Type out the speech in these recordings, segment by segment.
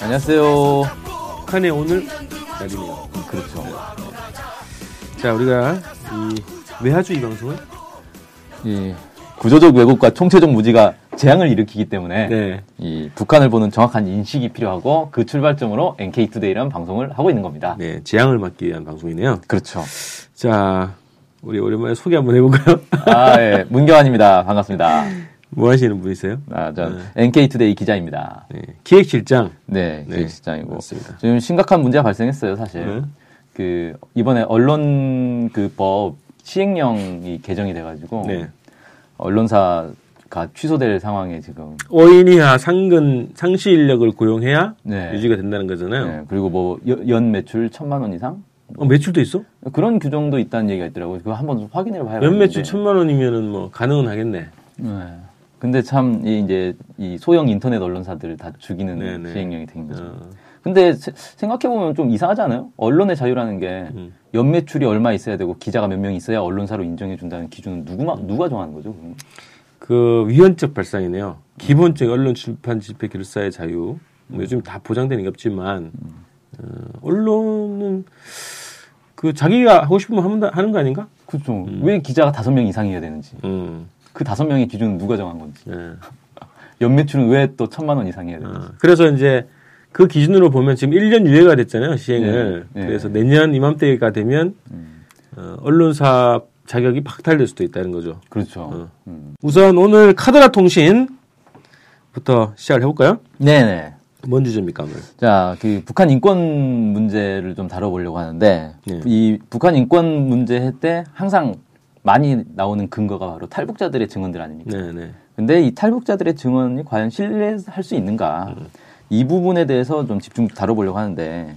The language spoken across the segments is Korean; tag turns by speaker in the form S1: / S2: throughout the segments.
S1: 안녕하세요.
S2: 북한의 오늘 날이네요.
S1: 그렇죠.
S2: 자, 우리가 이 외화주 이 방송을
S1: 이 구조적 왜곡과 총체적 무지가 재앙을 일으키기 때문에
S2: 네.
S1: 이 북한을 보는 정확한 인식이 필요하고 그 출발점으로 NK투데이라는 방송을 하고 있는 겁니다.
S2: 네, 재앙을 막기 위한 방송이네요.
S1: 그렇죠.
S2: 자, 우리 오랜만에 소개 한번 해볼까요?
S1: 아, 예. 문경환입니다. 반갑습니다.
S2: 뭐 하시는 분이세요?
S1: 아, 전 NK투데이 기자입니다.
S2: 네, 기획실장.
S1: 네,
S2: 네,
S1: 기획실장이고.
S2: 맞습니다.
S1: 지금 심각한 문제가 발생했어요, 사실.
S2: 네.
S1: 그, 이번에 언론 그 법 시행령이 개정이 돼가지고.
S2: 네.
S1: 언론사 가 취소될 상황에 지금
S2: 5인 이하 상근 상시 인력을 고용해야
S1: 네.
S2: 유지가 된다는 거잖아요.
S1: 네, 그리고 뭐 연 매출 천만 원 이상
S2: 어, 매출도 있어?
S1: 그런 규정도 있다는 얘기가 있더라고요. 그거 한번 좀 확인해 봐야
S2: 연 매출 천만 원이면은 뭐 가능은 하겠네.
S1: 네. 근데 참 이 이제 이 소형 인터넷 언론사들을 다 죽이는
S2: 네네.
S1: 시행령이 된 거죠.
S2: 어,
S1: 근데 생각해 보면 좀 이상하지 않아요? 언론의 자유라는 게
S2: 음.
S1: 연매출이 얼마 있어야 되고 기자가 몇 명 있어야 언론사로 인정해 준다는 기준은 누구마 누가 정하는 거죠? 그건?
S2: 그 위헌적 발상이네요. 기본적인 언론 출판 집회 결사의 자유. 뭐 요즘 다 보장되는 게 없지만 어, 언론은 그 자기가 하고 싶으면 하는 거 아닌가?
S1: 그렇죠. 왜 기자가 다섯 명 이상이어야 되는지
S2: 음.
S1: 그 다섯 명의 기준은 누가 정한 건지
S2: 예.
S1: 연매출은 왜 또 천만 원 이상이어야 되는지
S2: 어, 그래서 이제 그 기준으로 보면 지금 1년 유예가 됐잖아요, 시행을.
S1: 네, 네.
S2: 그래서 내년 이맘때가 되면
S1: 음.
S2: 어, 언론사 자격이 박탈될 수도 있다는 거죠.
S1: 그렇죠.
S2: 어.
S1: 음.
S2: 우선 오늘 카드라 통신부터 시작을 해볼까요?
S1: 네네.
S2: 뭔 주제입니까, 오늘?
S1: 자, 그 북한 인권 문제를 좀 다뤄보려고 하는데
S2: 네.
S1: 이 북한 인권 문제 때 항상 많이 나오는 근거가 바로 탈북자들의 증언들 아닙니까?
S2: 네, 네.
S1: 근데 이 탈북자들의 증언이 과연 신뢰할 수 있는가? 이 부분에 대해서 좀 집중 다뤄보려고 하는데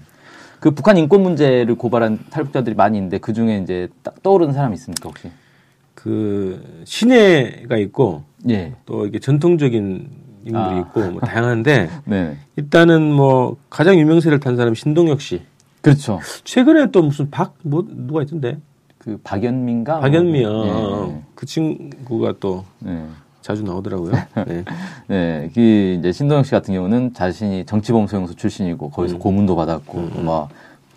S1: 그 북한 인권 문제를 고발한 탈북자들이 많이 있는데 그 중에 이제 딱 떠오르는 사람이 있습니까 혹시?
S2: 그 신예가 있고
S1: 예.
S2: 또 이게 전통적인 인물이
S1: 아.
S2: 있고 뭐 다양한데
S1: 네.
S2: 일단은 뭐 가장 유명세를 탄 사람 은 신동혁 씨.
S1: 그렇죠.
S2: 최근에 또 무슨 박 뭐 누가 있던데
S1: 그 박연민가?
S2: 박연미요.
S1: 예.
S2: 그 친구가 또
S1: 네.
S2: 자주 나오더라고요. 네.
S1: 네, 그 이제 신동엽 씨 같은 경우는 자신이 정치범 소용소 출신이고
S2: 음.
S1: 거기서 고문도 받았고 막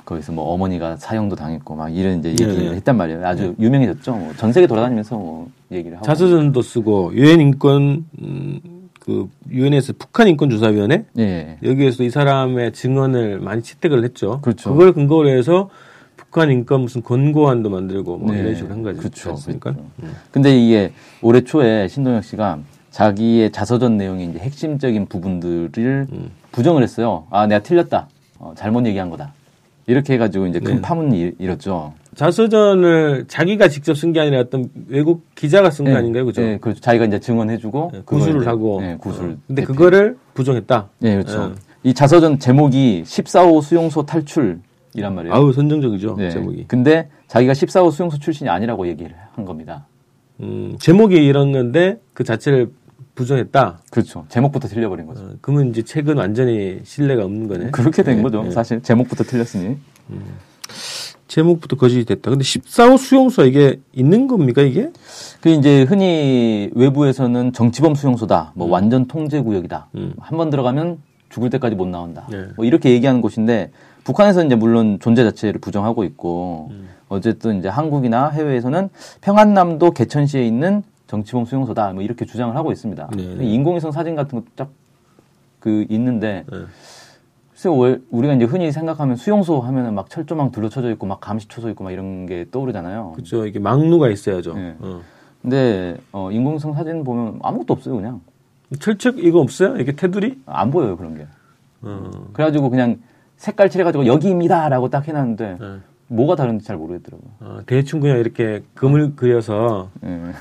S1: 거기서 뭐 어머니가 사형도 당했고 막 이런 이제 얘기를
S2: 네, 네.
S1: 했단 말이에요. 아주 유명해졌죠. 뭐 전 세계 돌아다니면서 뭐 얘기를 하고.
S2: 자서전도 쓰고 유엔 인권 음, 그 유엔에서 북한 인권 조사위원회
S1: 예.
S2: 여기에서 이 사람의 증언을 많이 채택을 했죠.
S1: 그렇죠.
S2: 걸 근거로 해서 북한 인권 무슨 권고안도 만들고 뭐
S1: 네.
S2: 이런 식으로 한 거지.
S1: 그렇죠.
S2: 않습니까?
S1: 그렇죠. 근데 이게 올해 초에 신동엽 씨가 자기의 자서전 내용의 이제 핵심적인 부분들을
S2: 음.
S1: 부정을 했어요. 아, 내가 틀렸다. 어, 잘못 얘기한 거다. 이렇게 해가지고 이제 큰
S2: 네.
S1: 파문이 일- 일었죠.
S2: 자서전을 자기가 직접 쓴 게 아니라 어떤 외국 기자가 쓴거
S1: 네.
S2: 아닌가요, 그죠?
S1: 네, 그렇죠. 자기가 이제 증언해주고
S2: 네, 구술을
S1: 이제,
S2: 하고.
S1: 네, 구술.
S2: 어. 근데
S1: 대표.
S2: 그거를 부정했다.
S1: 네, 그렇죠.
S2: 네.
S1: 이 자서전 제목이 14호 수용소 탈출 이란 말이에요.
S2: 아우 선정적이죠
S1: 네.
S2: 제목이.
S1: 근데 자기가 14호 수용소 출신이 아니라고 얘기를 한 겁니다.
S2: 음, 제목이 이런 건데 그 자체를 부정했다.
S1: 그렇죠. 제목부터 틀려버린 거죠.
S2: 어, 그러면 이제 책은 완전히 신뢰가 없는 거네.
S1: 그렇게 된
S2: 네,
S1: 거죠.
S2: 네.
S1: 사실 제목부터 틀렸으니.
S2: 제목부터 거짓이 됐다. 근데 14호 수용소 이게 있는 겁니까 이게?
S1: 그 이제 흔히 외부에서는 정치범 수용소다. 뭐 완전 통제 구역이다.
S2: 음.
S1: 한번 들어가면 죽을 때까지 못 나온다.
S2: 네.
S1: 뭐 이렇게 얘기하는 곳인데 북한에서 이제 물론 존재 자체를 부정하고 있고
S2: 음.
S1: 어쨌든 이제 한국이나 해외에서는 평안남도 개천시에 있는 정치범 수용소다. 뭐 이렇게 주장을 하고 있습니다.
S2: 네.
S1: 인공위성 사진 같은 것도 쫙 그 있는데
S2: 네.
S1: 글쎄 왜 우리가 이제 흔히 생각하면 수용소 하면은 막 철조망 둘러쳐져 있고 막 감시초소 있고 막 이런 게 떠오르잖아요.
S2: 그렇죠. 이게 막루가 있어야죠.
S1: 네.
S2: 어.
S1: 근데 어, 인공위성 사진 보면 아무것도 없어요 그냥
S2: 철책 이거 없어요? 이게 테두리?
S1: 안 보여요 그런 게.
S2: 어.
S1: 그래가지고 그냥 색깔 칠해가지고 여기입니다라고 딱 해놨는데
S2: 네.
S1: 뭐가 다른지 잘 모르겠더라고요.
S2: 어, 대충 그냥 이렇게 금을 그려서
S1: 예.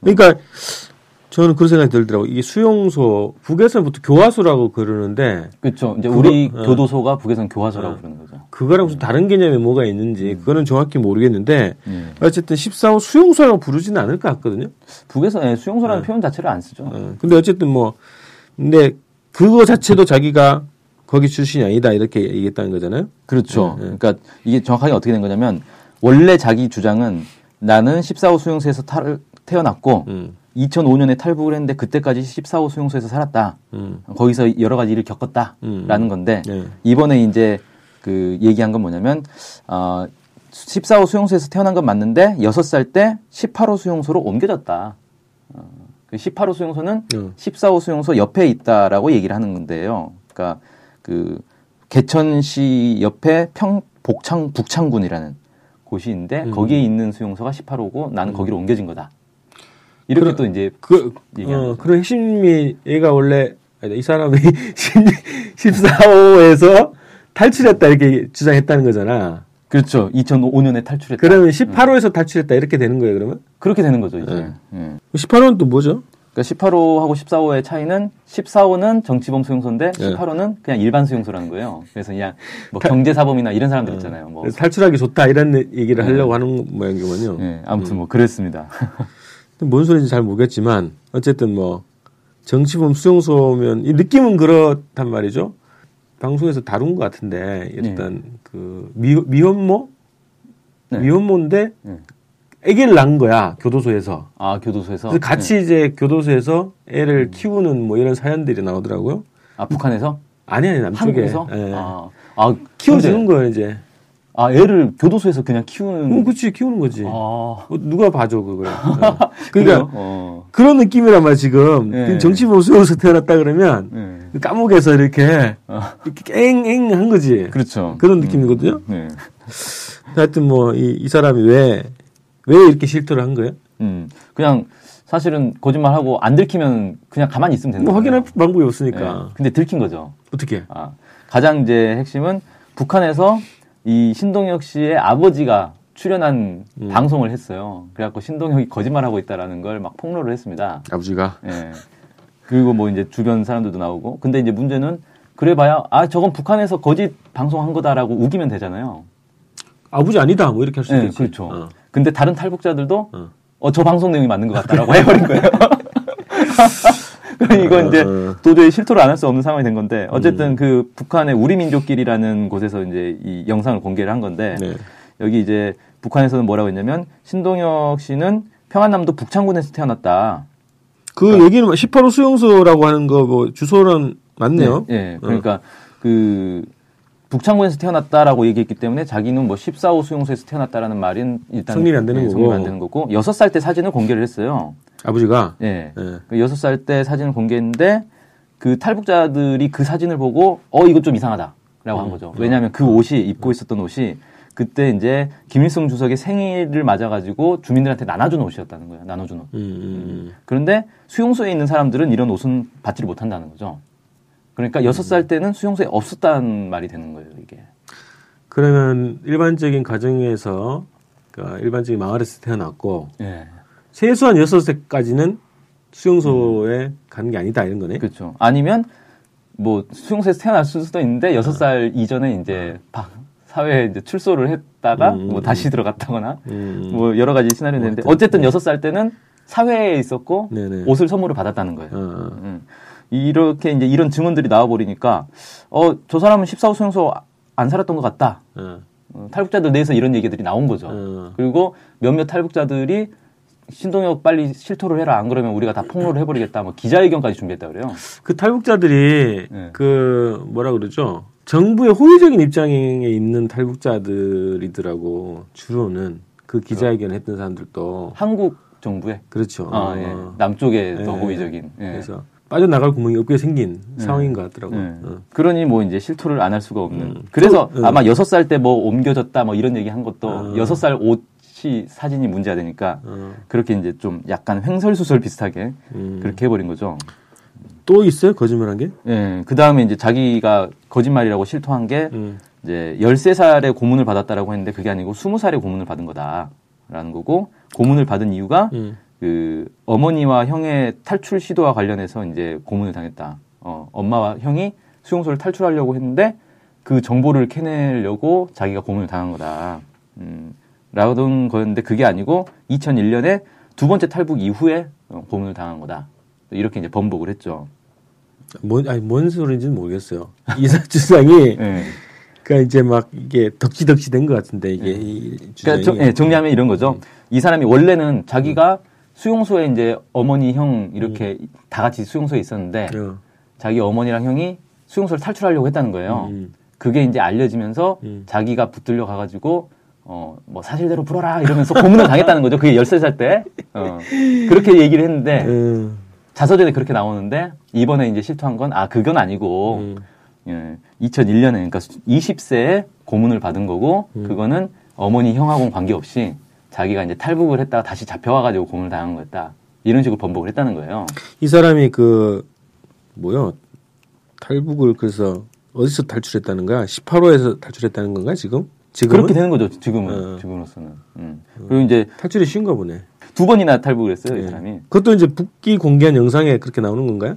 S2: 그러니까 저는 그런 생각이 들더라고. 이게 수용소 북에서부터 교화소라고 그러는데
S1: 그렇죠. 이제
S2: 그거-
S1: 우리
S2: 어.
S1: 교도소가 북에서는 교화소라고
S2: 어.
S1: 부르는 거죠.
S2: 그거랑 무슨 다른 개념이 뭐가 있는지 그거는 정확히 모르겠는데
S1: 예.
S2: 어쨌든 14호 수용소라고 부르지는 않을 것 같거든요.
S1: 북에서 예, 수용소라는
S2: 네.
S1: 표현 자체를 안 쓰죠.
S2: 어, 근데 어쨌든 뭐 근데 그거 자체도 자기가 거기 출신이 아니다 이렇게 얘기했다는 거잖아요.
S1: 그렇죠. 그러니까 이게 정확하게 어떻게 된 거냐면 원래 자기 주장은 나는 14호 수용소에서 탈, 태어났고
S2: 음,
S1: 2005년에 탈북을 했는데 그때까지 14호 수용소에서 살았다.
S2: 음,
S1: 거기서 여러 가지 일을 겪었다라는
S2: 음.
S1: 건데
S2: 네.
S1: 이번에 이제 그 얘기한 건 뭐냐면 어 14호 수용소에서 태어난 건 맞는데 6살 때 18호 수용소로 옮겨졌다. 어, 그 18호 수용소는
S2: 어.
S1: 14호 수용소 옆에 있다라고 얘기를 하는 건데요. 그러니까 그 개천시 옆에 평 복창 북창군이라는 곳이 있는데
S2: 음.
S1: 거기에 있는 수용소가 18호고 나는 거기로 옮겨진 거다. 이렇게
S2: 그러-
S1: 또 이제
S2: 그
S1: 얘기하는
S2: 어. 그런 핵심이 얘가 원래 아니, 이 사람이 14호에서 탈출했다 이렇게 주장했다는 거잖아.
S1: 그렇죠. 2005년에 탈출했다.
S2: 그러면 18호에서 탈출했다 이렇게 되는 거예요, 그러면?
S1: 그렇게 되는 거죠, 이제.
S2: 네.
S1: 예.
S2: 18호는 또 뭐죠?
S1: 그러니까 18호하고 14호의 차이는 14호는 정치범 수용소인데
S2: 네.
S1: 18호는 그냥 일반 수용소라는 거예요. 그래서 그냥 뭐 경제사범이나 이런 사람들 있잖아요. 뭐.
S2: 그래서 탈출하기 좋다 이런 얘기를
S1: 네.
S2: 하려고 하는 모양이군요.
S1: 예, 아무튼 뭐 그랬습니다.
S2: 뭔 소리인지 잘 모르겠지만 어쨌든 뭐 정치범 수용소면 이 느낌은 그렇단 말이죠. 방송에서 다룬 것 같은데 일단 그 미, 미혼모
S1: 네.
S2: 미혼모인데
S1: 네.
S2: 아기를 낳은 거야 교도소에서.
S1: 아, 교도소에서.
S2: 그래서 같이
S1: 네.
S2: 이제 교도소에서 애를 키우는 뭐 이런 사연들이 나오더라고요.
S1: 아, 북한에서?
S2: 아니 아니 남쪽에
S1: 한국에서?
S2: 예.
S1: 아, 아,
S2: 키워주는 거예요 이제.
S1: 아, 애를 교도소에서 그냥 키우는.
S2: 어, 그치 키우는 거지.
S1: 아.
S2: 어, 누가 봐줘 그걸. 그러니까
S1: 어.
S2: 그런 느낌이란 말이야 지금.
S1: 네.
S2: 정치범 수용소 태어났다 그러면
S1: 네.
S2: 감옥에서 이렇게
S1: 어.
S2: 이렇게 깽깽한 거지.
S1: 그렇죠.
S2: 그런 느낌이거든요.
S1: 네.
S2: 하여튼 뭐이 이 사람이 왜왜 이렇게 실토를 한 거예요?
S1: 음. 그냥 사실은 거짓말하고 안 들키면 그냥 가만히 있으면 되는
S2: 뭐
S1: 거예요.
S2: 확인할 방법이
S1: 네.
S2: 없으니까
S1: 근데 들킨 거죠.
S2: 어떻게?
S1: 아, 가장 이제 핵심은 북한에서 이 신동혁 씨의 아버지가 출연한
S2: 음.
S1: 방송을 했어요. 그래갖고 신동혁이 거짓말하고 있다라는 걸 막 폭로를 했습니다.
S2: 아버지가
S1: 예. 그리고 뭐 이제 주변 사람들도 나오고. 근데 이제 문제는 그래봐야 아 저건 북한에서 거짓 방송한 거다라고 우기면 되잖아요.
S2: 아버지 아니다 뭐 이렇게 할 수도
S1: 네,
S2: 있지.
S1: 그렇죠.
S2: 어.
S1: 근데 다른 탈북자들도
S2: 어.
S1: 어 저 방송 내용이 맞는 것 같다라고 해버린 거예요. 그러니까 이건 이제
S2: 어.
S1: 도저히 실토를 안 할 수 없는 상황이 된 건데
S2: 음.
S1: 어쨌든 그 북한의 우리 민족길이라는 곳에서 이제 이 영상을 공개를 한 건데
S2: 네.
S1: 여기 이제 북한에서는 뭐라고 했냐면 신동혁 씨는 평안남도 북창군에서 태어났다.
S2: 그 얘기는 18호 수용소라고 하는 거 뭐 주소는 맞네요.
S1: 예, 예. 그러니까 그 북창군에서 태어났다라고 얘기했기 때문에 자기는 뭐 14호 수용소에서 태어났다라는 말은 일단
S2: 성립이 안 되는
S1: 예,
S2: 거고.
S1: 성립이 안 되는 거고 여섯 살때 사진을 공개를 했어요.
S2: 아버지가
S1: 예.
S2: 예.
S1: 그 여섯 살 때 사진을 공개했는데 그 탈북자들이 그 사진을 보고 어 이거 좀 이상하다라고
S2: 음.
S1: 한 거죠. 왜냐하면 그 옷이 입고 있었던 옷이 그때 이제 김일성 주석의 생일을 맞아가지고 주민들한테 나눠준 옷이었다는 거예요. 나눠준 옷.
S2: 음, 음,
S1: 그런데 수용소에 있는 사람들은 이런 옷은 받지를 못한다는 거죠. 그러니까 여섯 살 때는 수용소에 없었다는 말이 되는 거예요. 이게.
S2: 그러면 일반적인 가정에서 그러니까 일반적인 마을에서 태어났고
S1: 예.
S2: 최소한 6살까지는 수용소에 가는 게 아니다 이런 거네.
S1: 그렇죠. 아니면 뭐 수용소에서 태어날 수도 있는데 여섯 살 이전에 이제 바- 사회에 이제 출소를 했다가
S2: 음,
S1: 뭐
S2: 음.
S1: 다시 들어갔다거나
S2: 음.
S1: 뭐 여러 가지 시나리오 있는데
S2: 뭐
S1: 어쨌든
S2: 네.
S1: 여섯 살 때는 사회에 있었고
S2: 네네.
S1: 옷을 선물을 받았다는 거예요.
S2: 어.
S1: 음. 이렇게 이제 이런 증언들이 나와 버리니까 어 저 사람은 14호 수용소 안 살았던 것 같다.
S2: 어.
S1: 어, 탈북자들 내에서 이런 얘기들이 나온 거죠.
S2: 어.
S1: 그리고 몇몇 탈북자들이 신동엽 빨리 실토를 해라 안 그러면 우리가 다 폭로를 해버리겠다. 뭐 기자회견까지 준비했다 그래요.
S2: 그 탈북자들이
S1: 네.
S2: 그 뭐라 그러죠? 정부의 호의적인 입장에 있는 탈북자들이더라고 주로는 그 기자회견 했던 사람들도
S1: 한국 정부에
S2: 그렇죠.
S1: 아, 예.
S2: 어.
S1: 남쪽에 더
S2: 예.
S1: 호의적인. 예.
S2: 그래서 빠져나갈 구멍이 없게 생긴 상황인 것 같더라고.
S1: 예.
S2: 어.
S1: 그러니 뭐 이제 실토를 안 할 수가 없는.
S2: 음.
S1: 그래서
S2: 또, 예.
S1: 아마 여섯 살 때 뭐 옮겨졌다 뭐 이런 얘기 한 것도
S2: 어.
S1: 여섯 살 옷 이 사진이 문제가 되니까
S2: 어.
S1: 그렇게 이제 좀 약간 횡설수설 비슷하게
S2: 음.
S1: 그렇게 해버린 거죠.
S2: 또 있어요 거짓말한 게?
S1: 예. 그 다음에 이제 자기가 거짓말이라고 실토한 게
S2: 음.
S1: 이제 13살에 고문을 받았다라고 했는데 그게 아니고 20살에 고문을 받은 거다라는 거고 고문을 받은 이유가
S2: 음.
S1: 그 어머니와 형의 탈출 시도와 관련해서 이제 고문을 당했다. 어, 엄마와 형이 수용소를 탈출하려고 했는데 그 정보를 캐내려고 자기가 고문을 당한 거다. 음, 라던 거였는데 그게 아니고 2001년에 두 번째 탈북 이후에 어, 고문을 당한 거다. 이렇게 이제 번복을 했죠.
S2: 뭔 아니 뭔 소리인지는 모르겠어요. 이사 주장이
S1: 예.
S2: 그러니까 이제 막 이게 덕지덕지 된 것 같은데 이게 이 주장이
S1: 그러니까 정, 예, 정리하면 이런 거죠. 이 사람이 원래는 자기가 수용소에 이제 어머니, 형 이렇게 다 같이 수용소에 있었는데
S2: 어.
S1: 자기 어머니랑 형이 수용소를 탈출하려고 했다는 거예요.
S2: 음.
S1: 그게 이제 알려지면서
S2: 음.
S1: 자기가 붙들려 가가지고 어 뭐 사실대로 풀어라 이러면서 고문을 당했다는 거죠. 그게 13살 때. 어. 그렇게 얘기를 했는데
S2: 어.
S1: 자서전에 그렇게 나오는데 이번에 이제 실토한 건 아 그건 아니고
S2: 음.
S1: 예, 2001년에 그러니까 20세에 고문을 받은 거고
S2: 음.
S1: 그거는 어머니 형하고는 관계없이 자기가 이제 탈북을 했다가 다시 잡혀와 가지고 고문을 당한 거였다. 이런 식으로 번복을 했다는 거예요.
S2: 이 사람이 그 뭐요 탈북을 그래서 어디서 탈출했다는 거야? 18호에서 탈출했다는 건가 지금? 지금은
S1: 그렇게 되는 거죠. 지금은
S2: 어.
S1: 지금으로서는. 음. 그리고 이제
S2: 탈출이 쉬운가 보네.
S1: 두 번이나 탈북을 했어요. 이
S2: 예.
S1: 사람이.
S2: 그것도 이제 북기 공개한 영상에 그렇게 나오는 건가요?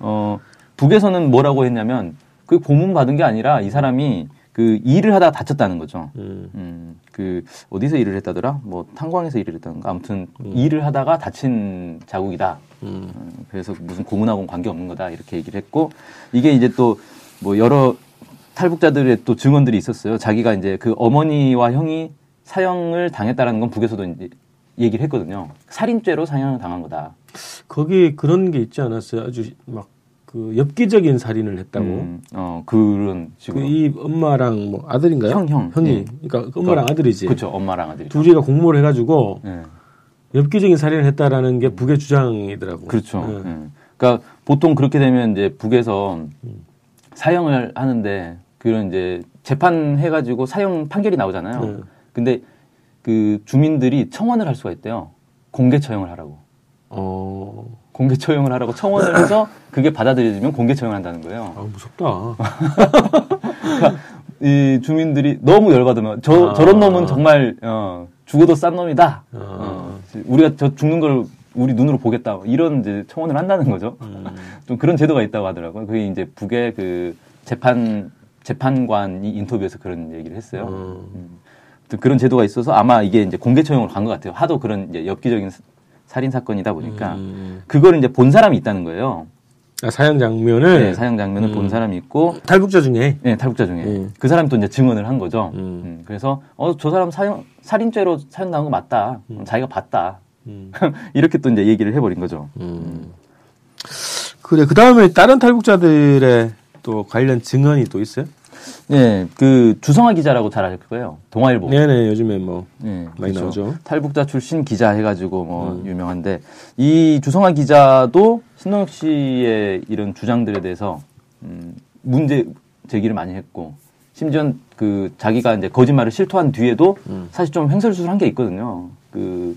S1: 어, 북에서는 뭐라고 했냐면 그 고문 받은 게 아니라 이 사람이 그 일을 하다가 다쳤다는 거죠.
S2: 음.
S1: 음, 그 어디서 일을 했다더라? 뭐 탄광에서 일을 했다던가. 아무튼 일을 하다가 다친 자국이다.
S2: 음.
S1: 음, 그래서 무슨 고문하고는 관계 없는 거다 이렇게 얘기를 했고 이게 이제 또 뭐 여러 탈북자들의 또 증언들이 있었어요. 자기가 이제 그 어머니와 형이 사형을 당했다라는 건 북에서도 이제 얘기를 했거든요. 살인죄로 사형을 당한 거다.
S2: 거기 그런 게 있지 않았어요? 아주 막 그 엽기적인 살인을 했다고.
S1: 음, 어 그런
S2: 그
S1: 식으로.
S2: 이 엄마랑 뭐 아들인가요?
S1: 형, 형.
S2: 형이.
S1: 예.
S2: 그러니까 그 엄마랑 아들이지.
S1: 그렇죠. 엄마랑 아들이.
S2: 둘이가 공모를 해가지고
S1: 예.
S2: 엽기적인 살인을 했다라는 게 북의 주장이더라고.
S1: 그렇죠.
S2: 예.
S1: 예. 그러니까 보통 그렇게 되면 이제 북에서 사형을 하는데 그런 이제 재판해가지고 사형 판결이 나오잖아요.
S2: 네.
S1: 근데 그 주민들이 청원을 할 수가 있대요. 공개 처형을 하라고.
S2: 어,
S1: 공개 처형을 하라고 청원을 해서 그게 받아들여지면 공개 처형을 한다는 거예요.
S2: 아 무섭다.
S1: 이 주민들이 너무 열받으면 저
S2: 아.
S1: 저런 놈은 정말 어, 죽어도 싼 놈이다.
S2: 아.
S1: 어, 우리가 저 죽는 걸 우리 눈으로 보겠다. 이런 이제 청원을 한다는 거죠.
S2: 음.
S1: 좀 그런 제도가 있다고 하더라고요. 그게 이제 북의 그 재판 재판관이 인터뷰에서 그런 얘기를 했어요.
S2: 어.
S1: 음. 아무튼 그런 제도가 있어서 아마 이게 이제 공개 처형으로 간 것 같아요. 하도 그런 이제 엽기적인 사- 살인 사건이다 보니까
S2: 음.
S1: 그거를 이제 본 사람이 있다는 거예요.
S2: 아, 사형 장면을
S1: 네, 사형 장면을 본
S2: 음.
S1: 사람이 있고
S2: 탈북자 중에
S1: 네, 탈북자 중에
S2: 음.
S1: 그 사람이 또 이제 증언을 한 거죠.
S2: 음.
S1: 음, 그래서 어 저 사람 사형 살인죄로 사형 나온 거 맞다. 자기가 봤다.
S2: 음.
S1: 이렇게 또 이제 얘기를 해버린 거죠.
S2: 음. 그래 그 다음에 다른 탈북자들의 또 관련 증언이 또 있어요?
S1: 네, 그 주성아 기자라고 잘 아실 거예요. 동아일보.
S2: 네네 요즘에 뭐
S1: 네,
S2: 많이
S1: 그렇죠.
S2: 나오죠.
S1: 탈북자 출신 기자 해가지고 뭐
S2: 음.
S1: 유명한데 이 주성아 기자도 신동엽 씨의 이런 주장들에 대해서 음, 문제 제기를 많이 했고 심지어 그 자기가 이제 거짓말을 실토한 뒤에도
S2: 음.
S1: 사실 좀 횡설수설한 게 있거든요. 그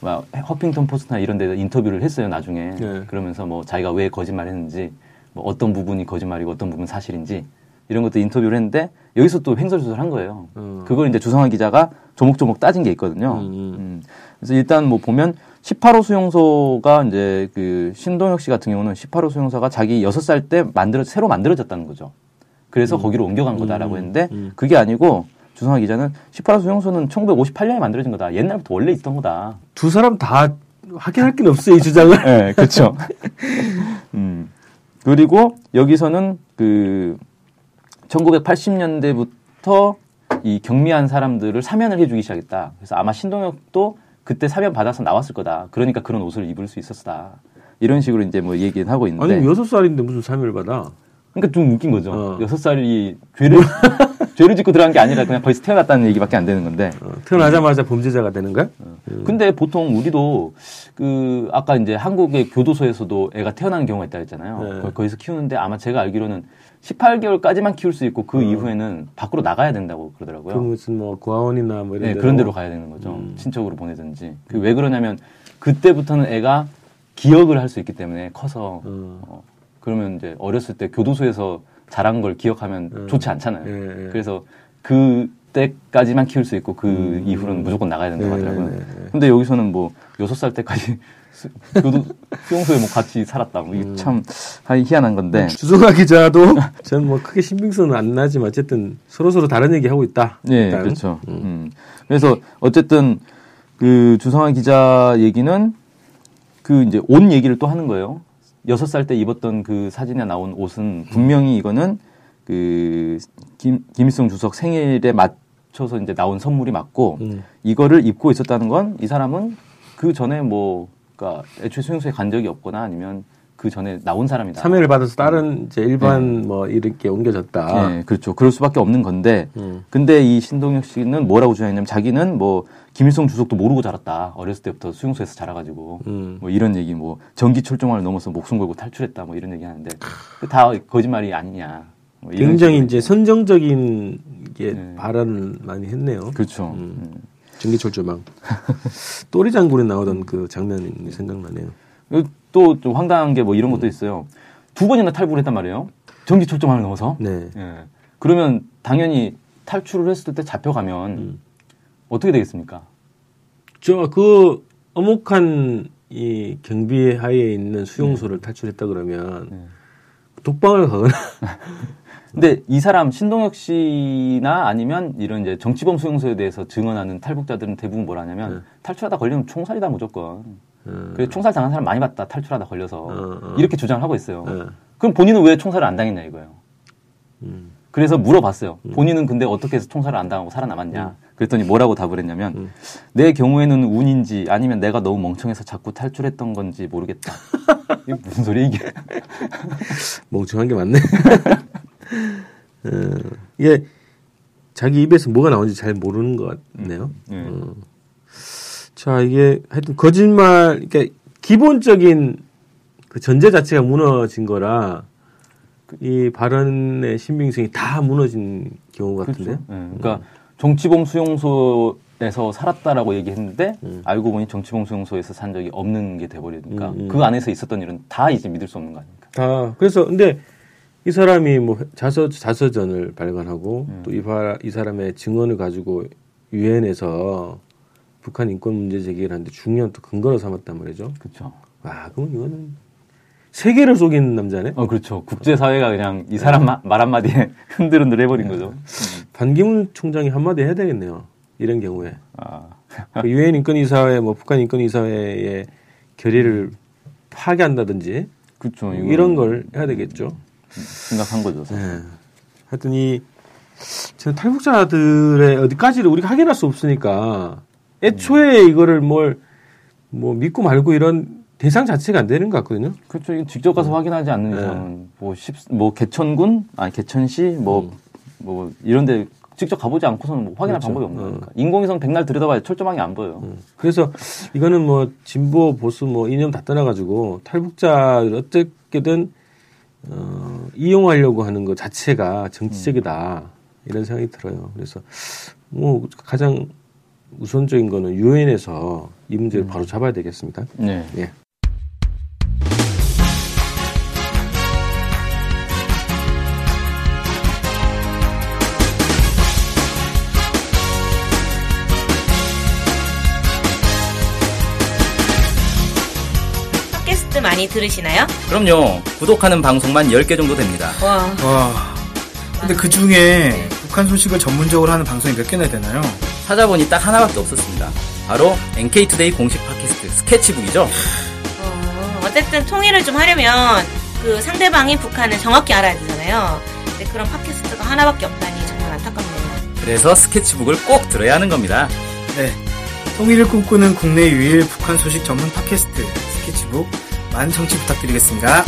S1: 막 허핑턴 포스트나 이런 데서 인터뷰를 했어요 나중에
S2: 네.
S1: 그러면서 뭐 자기가 왜 거짓말했는지 뭐 어떤 부분이 거짓말이고 어떤 부분 은 사실인지 이런 것도 인터뷰를 했는데 여기서 또 횡설수설 한 거예요.
S2: 음.
S1: 그걸 이제 주성환 기자가 조목조목 따진 게 있거든요.
S2: 음, 음.
S1: 음. 그래서 일단 뭐 보면 18호 수용소가 이제 그 신동혁 씨 같은 경우는 18호 수용소가 자기 6살 때 만들어 새로 만들어졌다는 거죠. 그래서 거기로 옮겨간 거다라고
S2: 음,
S1: 했는데
S2: 음.
S1: 그게 아니고 주성환 기자는 18호 수용소는 1958년에 만들어진 거다. 옛날부터 원래 있던 거다.
S2: 두 사람 다 확인할 게 없어요 이 주장을.
S1: 네, 그렇죠. 음. 그리고 여기서는 그 1980년대부터 이 경미한 사람들을 사면을 해주기 시작했다. 그래서 아마 신동엽도 그때 사면 받아서 나왔을 거다. 그러니까 그런 옷을 입을 수 있었다. 이런 식으로 이제 뭐 얘기는 하고 있는데.
S2: 아니 여섯 살인데 무슨 사면을 받아?
S1: 그러니까 좀 웃긴 거죠.
S2: 어.
S1: 여섯 살이 죄를 죄를 짓고 들어간 게 아니라 그냥 거기서 태어났다는 얘기밖에 안 되는 건데.
S2: 어, 태어나자마자 범죄자가 되는 거야?
S1: 근데 보통 우리도 그 아까 이제 한국의 교도소에서도 애가 태어나는 경우가 있다 했잖아요.
S2: 네.
S1: 거- 거기서 키우는데 아마 제가 알기로는 18개월까지만 키울 수 있고 그 이후에는 밖으로 나가야 된다고
S2: 그
S1: 그러더라고요.
S2: 무슨 뭐 고아원이나 뭐 이런
S1: 네,
S2: 데로.
S1: 그런 데로 가야 되는 거죠.
S2: 음.
S1: 친척으로 보내든지. 그 왜 그러냐면 그때부터는 애가 기억을 할 수 있기 때문에 커서
S2: 어.
S1: 어, 그러면 이제 어렸을 때 교도소에서 잘한 걸 기억하면
S2: 음.
S1: 좋지 않잖아요.
S2: 예, 예.
S1: 그래서 그때까지만 키울 수 있고 그
S2: 음.
S1: 이후로는 무조건 나가야 된다고
S2: 네,
S1: 하더라고요.
S2: 네, 네.
S1: 근데 여기서는 뭐 여섯 살 때까지 수- 교도 수용소에 뭐 같이 살았다. 뭐
S2: 음.
S1: 이게 참 하- 희한한 건데.
S2: 주성아 기자도 전뭐 크게 신빙성은 안 나지만 어쨌든 서로 서로 다른 얘기 하고 있다.
S1: 네. 그렇죠. 음. 그래서 어쨌든 그 주성환 기자 얘기는 그 이제 옷 얘기를 또 하는 거예요. 여섯 살 때 입었던 그 사진에 나온 옷은 분명히 이거는 그 김, 김일성 주석 생일에 맞춰서 이제 나온 선물이 맞고
S2: 음.
S1: 이거를 입고 있었다는 건 이 사람은 그 전에 뭐 그러니까 애초에 수용소에 간 적이 없거나 아니면 그 전에 나온 사람이다.
S2: 참여를 받아서 다른 이제 일반 뭐 이렇게 옮겨졌다.
S1: 네, 그렇죠. 그럴 수밖에 없는 건데,
S2: 음.
S1: 근데 이 신동엽 씨는 뭐라고 주장했냐면 자기는 뭐 김일성 주석도 모르고 자랐다. 어렸을 때부터 수용소에서 자라가지고
S2: 음.
S1: 뭐 이런 얘기, 뭐 전기 철종화를 넘어서 목숨 걸고 탈출했다. 뭐 이런 얘기 하는데 그다 거짓말이 아니냐. 뭐
S2: 굉장히 이제 선정적인 게
S1: 네.
S2: 발언을 많이 했네요.
S1: 그렇죠.
S2: 음.
S1: 음.
S2: 전기 철조망. 또리 장군에 나오던 그 장면이 생각나네요.
S1: 또 좀 황당한 게 뭐 이런 것도 있어요. 두 번이나 탈북을 했단 말이에요. 전기 철종화를 넘어서.
S2: 네.
S1: 예. 그러면 당연히 탈출을 했을 때 잡혀가면
S2: 음.
S1: 어떻게 되겠습니까?
S2: 저 그 어목한 이 경비 하에 있는 수용소를 탈출했다 그러면
S1: 네.
S2: 독방을 가거나
S1: 근데 이 사람 신동혁 씨나 아니면 이런 이제 정치범 수용소에 대해서 증언하는 탈북자들은 대부분 뭘 하냐면
S2: 네.
S1: 탈출하다 걸리면 총살이다 무조건.
S2: 어,
S1: 그래 총살 당한 사람 많이 봤다 탈출하다 걸려서
S2: 어, 어.
S1: 이렇게 주장을 하고 있어요.
S2: 예.
S1: 그럼 본인은 왜 총살을 안 당했냐 이거예요.
S2: 음.
S1: 그래서 물어봤어요. 본인은 근데 어떻게 해서 총살을 안 당하고 살아남았냐. 그랬더니 뭐라고 답을 했냐면
S2: 음.
S1: 내 경우에는 운인지 아니면 내가 너무 멍청해서 자꾸 탈출했던 건지 모르겠다. 이게 무슨 소리 이게?
S2: 멍청한 게 맞네. 어, 이게 자기 입에서 뭐가 나오는지 잘 모르는 것 같네요.
S1: 예.
S2: 어. 자, 이게 하여튼 거짓말, 그러니까 기본적인 그 전제 자체가 무너진 거라 이 발언의 신빙성이 다 무너진 경우 같은데요.
S1: 그렇죠. 예, 그러니까 정치범 수용소에서 살았다라고 얘기했는데
S2: 음.
S1: 알고 보니 정치범 수용소에서 산 적이 없는 게 돼버리니까
S2: 음, 음.
S1: 그 안에서 있었던 일은 다 이제 믿을 수 없는 거 아닙니까?
S2: 다 그래서 근데 이 사람이 뭐 자서 자서전을 발간하고
S1: 음.
S2: 또이 사람의 증언을 가지고 유엔에서 북한 인권 문제 제기를 하는데 중요한 또 근거로 삼았단 말이죠.
S1: 그렇죠.
S2: 와, 그럼 이거는 세계를 속이는 남자네.
S1: 어 그렇죠. 국제 사회가 그냥 이 사람 마- 말 한마디에 흔들흔들 해버린 거죠.
S2: 반기문 총장이 한마디 해야 되겠네요. 이런 경우에
S1: 아,
S2: 그 유엔 인권이사회, 뭐 북한 인권이사회의 결의를 파괴한다든지
S1: 그렇죠.
S2: 이런 걸 해야 되겠죠.
S1: 심각한 거죠.
S2: 네. 하여튼 이 저는 탈북자들의 어디까지를 우리가 확인할 수 없으니까 애초에 이거를 뭘 뭐 믿고 말고 이런 대상 자체가 안 되는 것 같거든요.
S1: 그렇죠. 직접 가서 확인하지 않는
S2: 네.
S1: 이상은 뭐, 십, 뭐 개천군, 아니 개천시, 뭐, 뭐 이런데 직접 가보지 않고서는 뭐 확인할
S2: 음. 그렇죠.
S1: 방법이 없는
S2: 어.
S1: 거니까. 인공위성 백날 들여다봐야 철조망이 안 보여요.
S2: 음. 그래서 이거는 뭐 진보 보수 뭐 이념 다 떠나가지고 탈북자를 어떻게든 어, 이용하려고 하는 것 자체가 정치적이다 이런 생각이 들어요. 그래서 뭐 가장 우선적인 거는 유엔에서 이 문제를 바로 잡아야 되겠습니다.
S1: 네.
S2: 예.
S3: 팟캐스트 많이 들으시나요?
S4: 그럼요. 구독하는 방송만 10개 정도 됩니다.
S3: 와,
S5: 와. 근데 그 중에 북한 소식을 전문적으로 하는 방송이 몇 개나 되나요?
S4: 찾아보니 딱 하나밖에 없었습니다. 바로 NK투데이 공식 팟캐스트 스케치북이죠.
S3: 어, 어쨌든 통일을 좀 하려면 그 상대방이 북한을 정확히 알아야 되잖아요. 근데 그런 팟캐스트가 하나밖에 없다니 정말 안타깝네요.
S4: 그래서 스케치북을 꼭 들어야 하는 겁니다.
S5: 네. 통일을 꿈꾸는 국내 유일 북한 소식 전문 팟캐스트 스케치북 많은 청취 부탁드리겠습니다.